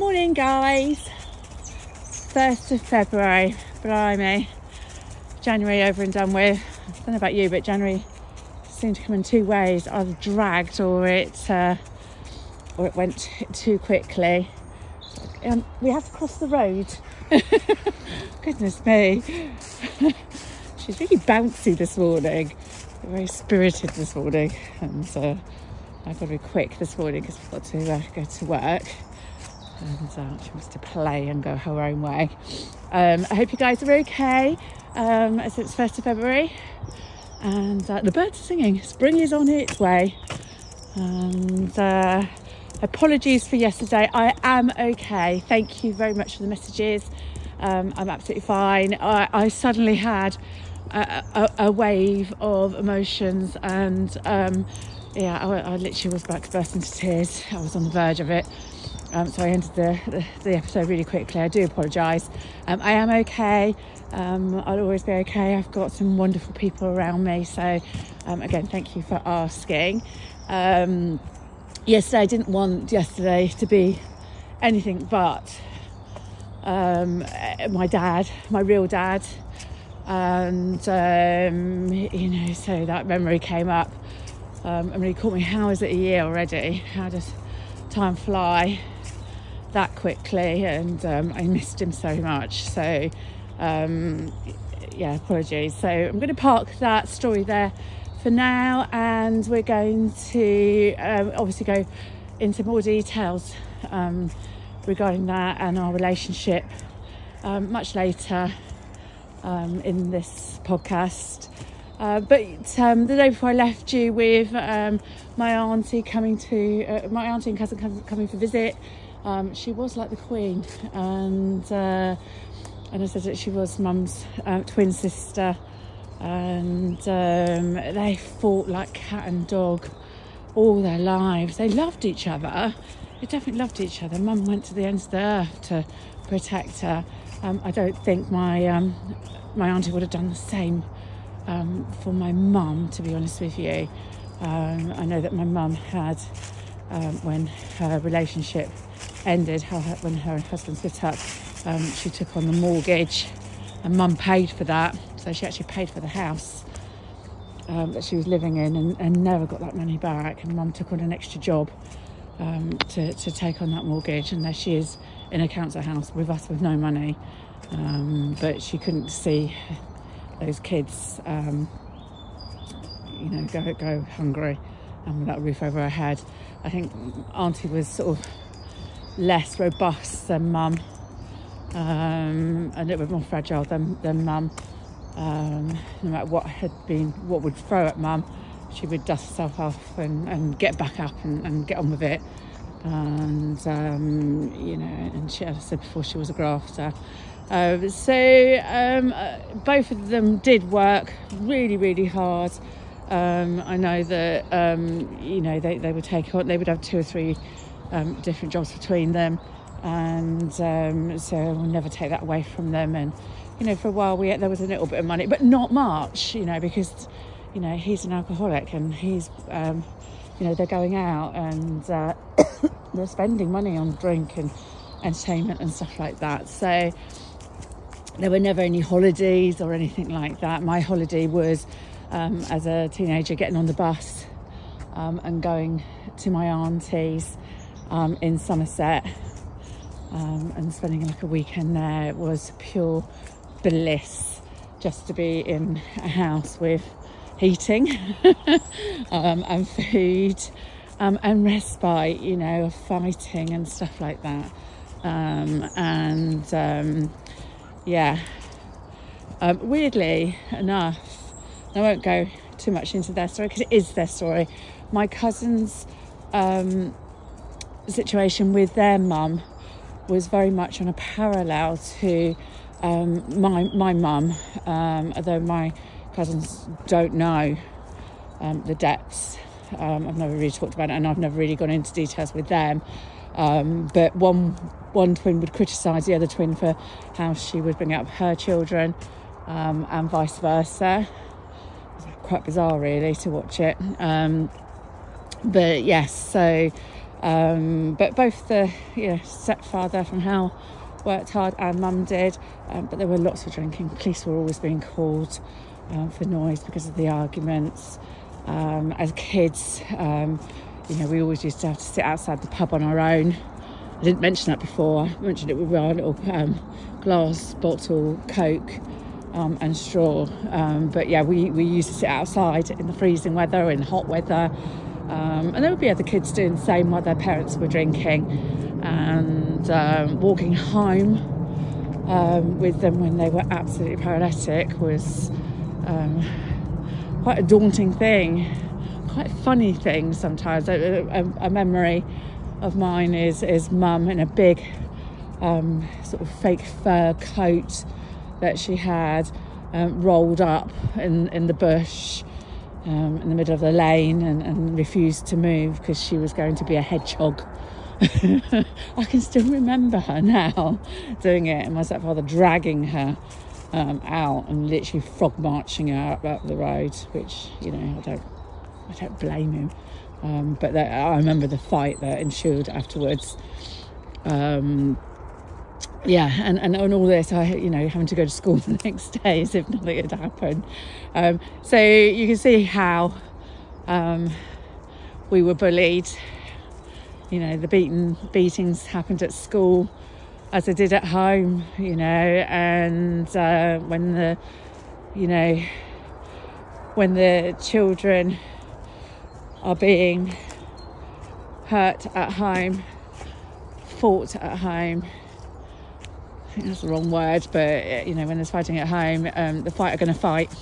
Morning, guys. 1st of February, blimey. January over and done with. I don't know about you, but January seemed to come in two ways either dragged or it, uh, or it went too quickly. Um, we have to cross the road. Goodness me. She's really bouncy this morning, very spirited this morning, and uh, I've got to be quick this morning because I've got to uh, go to work and she wants to play and go her own way. Um, I hope you guys are okay um, as it's 1st of February and uh, the birds are singing. Spring is on its way. And uh, apologies for yesterday. I am okay. Thank you very much for the messages. Um, I'm absolutely fine. I, I suddenly had a, a, a, wave of emotions and um, yeah, I, I literally was about to burst into tears. I was on the verge of it. Um, so I ended the, the, the, episode really quickly. I do apologise. Um, I am okay. Um, I'll always be okay. I've got some wonderful people around me. So, um, again, thank you for asking. Um, yesterday, I didn't want yesterday to be anything but um, my dad, my real dad. And, you know, so that memory came up. And really caught me. How is it a year already? How does time fly? That quickly, and um, I missed him so much. So, um, yeah, apologies. So, I'm going to park that story there for now, and we're going to um, obviously go into more details um, regarding that and our relationship um, much later um, in this podcast. Uh, but um, the day before I left you with um, my auntie coming to uh, my auntie and cousin coming for visit, um, she was like the queen, and uh, and I said that she was mum's uh, twin sister, and um, they fought like cat and dog all their lives. They loved each other. They definitely loved each other. Mum went to the ends of the earth to protect her. Um, I don't think my um, my auntie would have done the same um, for my mum, to be honest with you. Um, I know that my mum had when her relationship ended, her, when her husband split up, um, she took on the mortgage, and mum paid for that. So she actually paid for the house um, that she was living in and, and, never got that money back. And mum took on an extra job um, to, to take on that mortgage, and there she is in a council house with us with no money. Um, but she couldn't see those kids, um, you know, go go hungry and without a roof over her head. I think Auntie was sort of less robust than Mum, um, a little bit more fragile than than Mum. Um, no matter what had been, what would throw at Mum, she would dust herself off and, and get back up and, and get on with it. And um, you know, and she, as I said before, she was a grafter. Uh, so um, uh, both of them did work really, really hard. Um, I know that um, you know they, they would take on they would have two or three um, different jobs between them, and um, so we'll never take that away from them. And you know, for a while we there was a little bit of money, but not much. You know, because you know he's an alcoholic and he's um, you know they're going out and uh, they're spending money on drink and entertainment and stuff like that. So there were never any holidays or anything like that. My holiday was um, as a teenager getting on the bus um, and going to my auntie's um, in Somerset um, and spending like a weekend there. Was pure bliss just to be in a house with heating um, and food um, and respite, you know, of fighting and stuff like that. and yeah, weirdly enough, I won't go too much into their story because it is their story. My cousin's um, situation with their mum was very much on a parallel to um, my my mum, um, although my cousins don't know um, the depths. Um, I've never really talked about it, and I've never really gone into details with them. But one one twin would criticise the other twin for how she would bring up her children, and vice versa quite bizarre really to watch it. But yes, so Um, but both the know, stepfather from hell worked hard and mum did, um, but there were lots of drinking. Police were always being called um, for noise because of the arguments. Um, as kids, um, you know, we always used to have to sit outside the pub on our own. I didn't mention that before. I mentioned it with our little um, glass bottle Coke um, and straw. Um, but yeah, we, we used to sit outside in the freezing weather, in hot weather. Um, and there would be other kids doing the same while their parents were drinking and um, walking home um, with them when they were absolutely paralytic was um, quite a daunting thing, quite a funny thing sometimes. A, a, a memory of mine is is mum in a big um, sort of fake fur coat that she had um, rolled up in, in the bush um, in the middle of the lane and, and refused to move because she was going to be a hedgehog. I can still remember her now doing it, and my stepfather dragging her um, out and literally frog marching her up, up, the road, which you know I don't, I don't blame him. Um, but that, I remember the fight that ensued afterwards. Um, yeah, and, and on all this, I you know having to go to school the next day as if nothing had happened. Um, so you can see how um, we were bullied. You know, the beaten beatings happened at school as I did at home. You know, and uh, when the you know when the children are being hurt at home, fought at home Think that's the wrong word, but you know, when there's fighting at home, um, the fight are going to fight.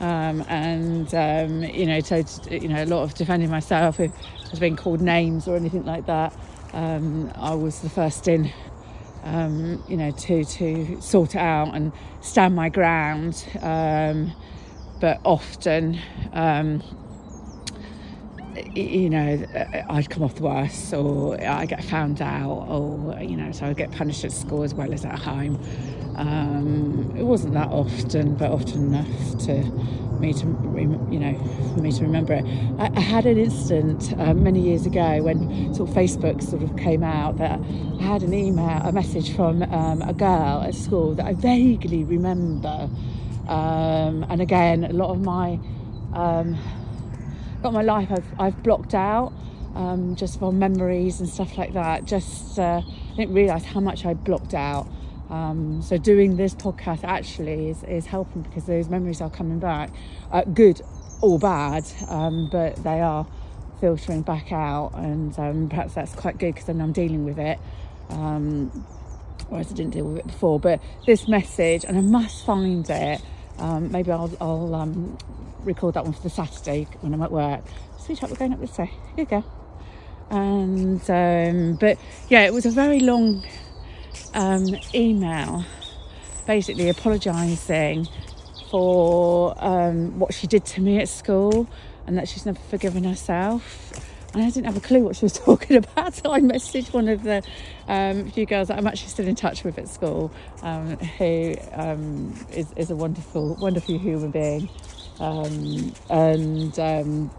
Um, and um, you know, so you know, a lot of defending myself if I was being called names or anything like that. Um, I was the first in, um, you know, to to sort it out and stand my ground. Um, but often, you know, I'd come off the worst, or I get found out, or you know, so I get punished at school as well as at home. Um, it wasn't that often, but often enough to me to, you know, for me to remember it. I, I had an incident uh, many years ago when sort of Facebook sort of came out that I had an email, a message from um, a girl at school that I vaguely remember. Um, and again, a lot of my um, got my life I've, I've blocked out um, just for memories and stuff like that. Just uh, I didn't realise how much I blocked out. Um, so doing this podcast actually is, is helping because those memories are coming back, uh, good or bad, um, but they are filtering back out, and um, perhaps that's quite good because then I'm dealing with it. Um, whereas I didn't deal with it before. But this message, and I must find it. Um, maybe I'll, I'll um, record that one for the Saturday when I'm at work. Sweetheart, we're going up this way. Here you go. And um, but yeah, it was a very long um, email, basically apologising for um, what she did to me at school and that she's never forgiven herself. And I didn't have a clue what she was talking about, so I messaged one of the um, few girls that I'm actually still in touch with at school, um, who um, is, is a wonderful, wonderful human being. Um, and um,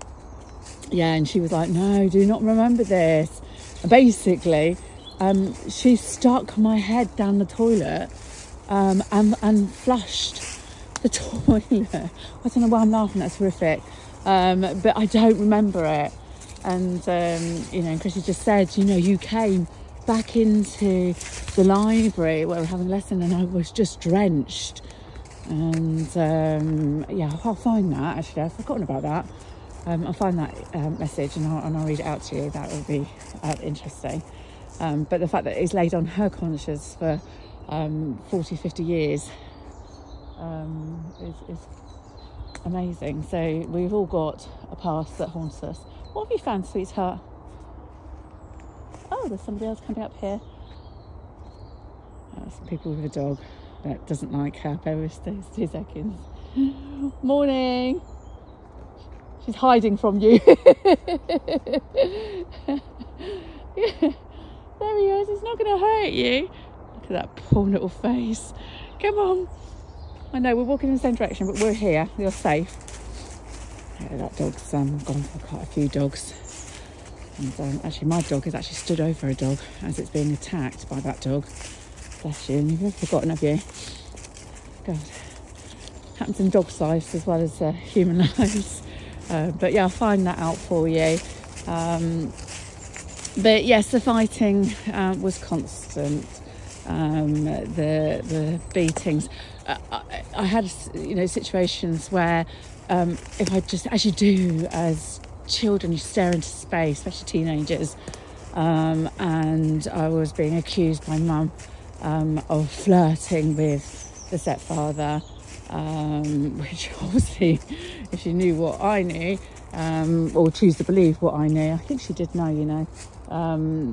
yeah, and she was like, No, do not remember this. And basically, um, she stuck my head down the toilet and, and flushed the toilet. I don't know why I'm laughing, that's horrific. But I don't remember it. And, um, you know, and just said, You know, you came back into the library where we are having a lesson and I was just drenched and um, yeah, I'll find that actually. I've forgotten about that. Um, I'll find that um, message and I'll, and I'll, read it out to you. That will be uh, interesting. Um, but the fact that it's laid on her conscience for um, 40, 50 years um, is, is amazing. So we've all got a past that haunts us. What have you found, sweetheart? Oh, there's somebody else coming up here. Uh, some people with a dog that doesn't like her. Bear with us two seconds. Morning. She's hiding from you. yeah. There he is. It's not going to hurt you. Look at that poor little face. Come on. I know we're walking in the same direction, but we're here. You're safe. Yeah, that dog's um, gone for quite a few dogs. And um, actually, my dog has actually stood over a dog as it's being attacked by that dog. Bless you. And you've forgotten, have you? God. Happens in dog lives as well as uh, human lives. Uh, but yeah, I'll find that out for you. Um, but yes, the fighting uh, was constant. Um, the the beatings. Uh, I, I, had you know situations where um, if I just as you do as children, you stare into space, especially teenagers. Um, and I was being accused by mum um, of flirting with the stepfather, um, which obviously, if she knew what I knew, um, or choose to believe what I knew, I think she did know, you know,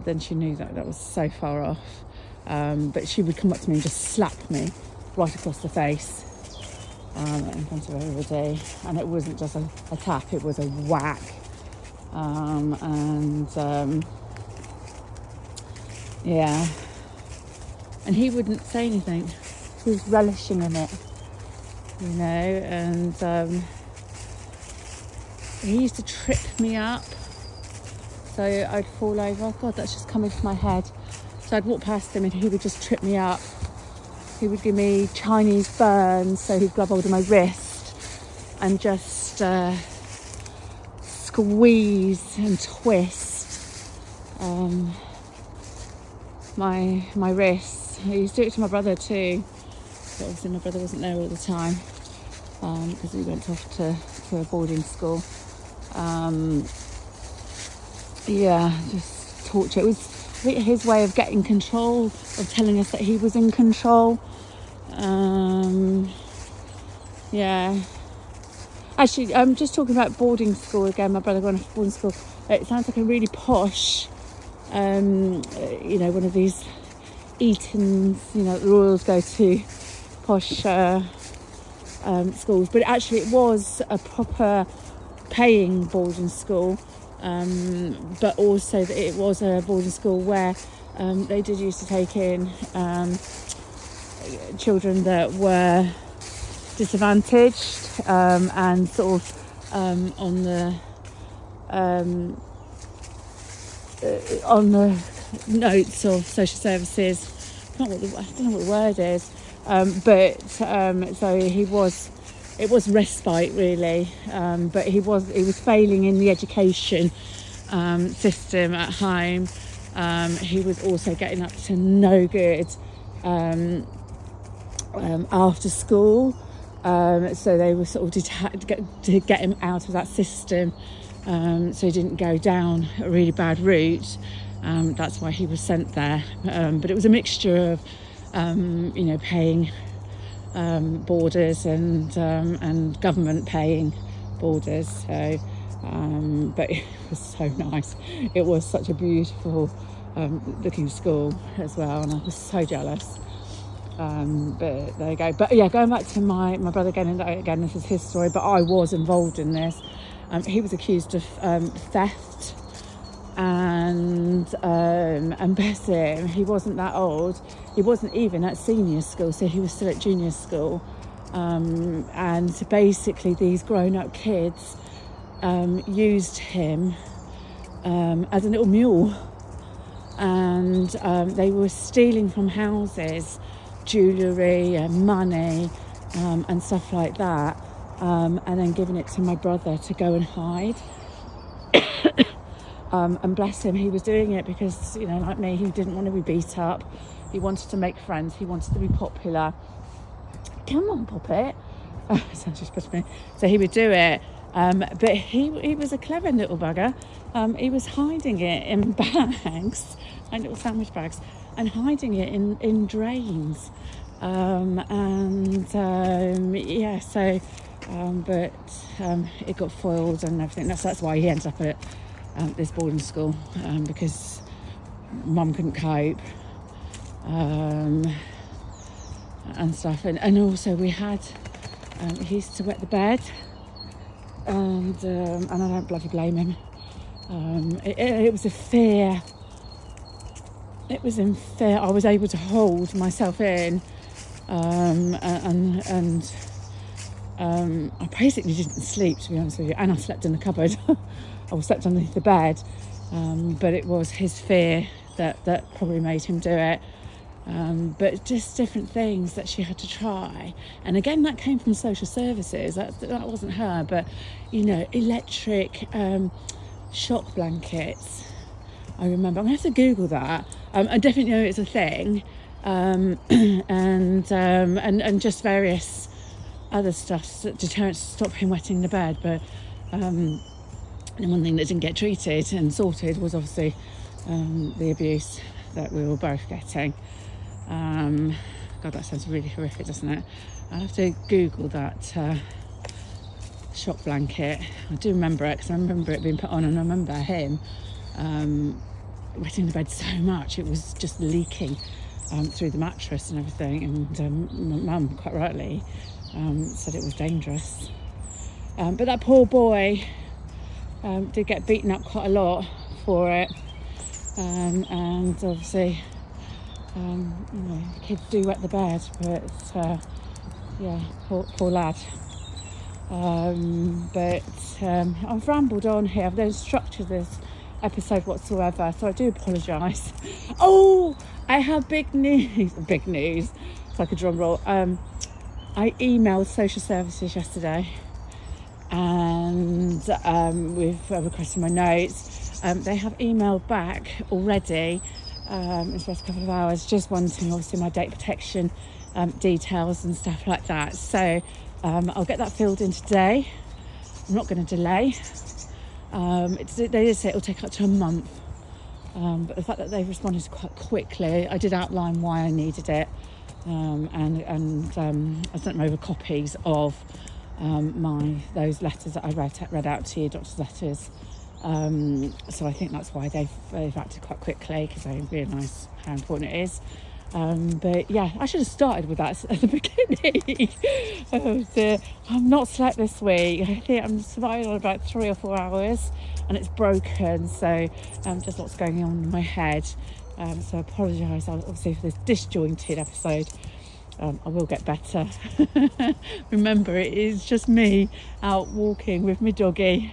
then she knew that that was so far off. But she would come up to me and just slap me right across the face um, in front of everybody. And it wasn't just a, a tap, it was a whack. Um, and um, yeah, and he wouldn't say anything. He was relishing in it, you know, and um, he used to trip me up. So I'd fall over. Oh God, that's just coming to my head. So I'd walk past him and he would just trip me up. He would give me Chinese burns, so he'd grab hold of my wrist and just uh, squeeze and twist um, my my wrists. I used to do it to my brother too, but obviously my brother wasn't there all the time because um, he went off to, to a boarding school. Um, yeah, just torture. It was his way of getting control, of telling us that he was in control. Um, yeah, Actually, I'm just talking about boarding school again. My brother going to boarding school. It sounds like a really posh, um, you know, one of these Etons, you know, the Royals go to posh uh, um, schools. But actually, it was a proper paying boarding school, um, but also that it was a boarding school where um, they did used to take in um, children that were disadvantaged um, and sort of um, on the um, uh, on the notes of social services. I the, I don't know what the word is, but so he was. It was respite really, um, but he was he was failing in the education system at home. he was also getting up to no good after school. Um, so they were sort of to get, to get him out of that system um, so he didn't go down a really bad route. Um, that's why he was sent there. Um, but it was a mixture of, um, you know, paying um, boarders and and government paying borders. So, but it was so nice. It was such a beautiful looking school as well, and I was so jealous. Um, but there you go. But yeah, going back to my, my brother again, and again, this is his story, but I was involved in this. Um, he was accused of um, theft, and um, and bless him, he wasn't that old. He wasn't even at senior school, so he was still at junior school. Um, and basically, these grown-up kids um, used him as a little mule, and they were stealing from houses jewellery and money um, and stuff like that, um, and then giving it to my brother to go and hide. um, and bless him, he was doing it because, you know, like me, he didn't want to be beat up. He wanted to make friends. He wanted to be popular. Come on, Poppet. Oh, sounds just pushed me. So he would do it. Um, but he, he was a clever little bugger. Um, he was hiding it in bags, like little sandwich bags, and hiding it in, in drains. Um, and um, yeah, so, um, but um, it got foiled and everything. That's, that's why he ended up at this boarding school because mum couldn't cope and stuff. And, and also, we had, he used to wet the bed, and, and I don't bloody blame him. It, it, it was a fear it was in fear. I was able to hold myself in, um, and and um, I basically didn't sleep to be honest with you, and I slept in the cupboard. I slept underneath the bed, Um, but it was his fear that, that probably made him do it. Um, but just different things that she had to try. And again, that came from social services. That, that wasn't her, but you know, electric um, shock blankets. I remember. I'm gonna have to Google that. Um, I definitely know it's a thing, um, and um, and and just various other stuff deterrents to stop him wetting the bed. But um, and one thing that didn't get treated and sorted was obviously um, the abuse that we were both getting. Um, God, that sounds really horrific, doesn't it? I'll have to Google that uh, shock blanket. I do remember it because I remember it being put on, and I remember him um, wetting the bed so much it was just leaking um, through the mattress and everything. And um, my mum, quite rightly, um, said it was dangerous. Um, but that poor boy um, did get beaten up quite a lot for it, and obviously um, you know, kids do wet the bed, but uh, yeah, poor, poor lad. Um, but um, I've rambled on here. I've no structure this episode whatsoever, so I do apologise. Oh, I have big news. big news. It's like a drum roll. Um, I emailed social services yesterday, and um, with uh, requesting my notes. Um, they have emailed back already um, in the first couple of hours, just wanting obviously my data protection um, details and stuff like that. So um, I'll get that filled in today. I'm not going to delay. Um, they did say it'll take up to a month, um, but the fact that they've responded quite quickly, I did outline why I needed it, and and I sent them over copies of my those letters that I read read out to you, doctor's letters. Um, so I think that's why they've, they've acted quite quickly because they realise how important it is. Um, but yeah, I should have started with that at the beginning. oh I'm not slept this week. I think I'm surviving on about three or four hours and it's broken. So um, just lots going on in my head. Um, so I apologise obviously for this disjointed episode. Um, I will get better. Remember, it is just me out walking with my doggy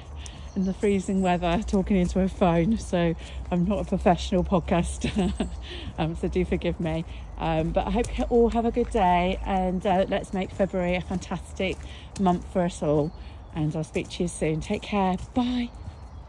in the freezing weather talking into a phone. So I'm not a professional podcaster. um, so do forgive me. Um, but I hope you all have a good day and uh, let's make February a fantastic month for us all. And I'll speak to you soon. Take care. Bye.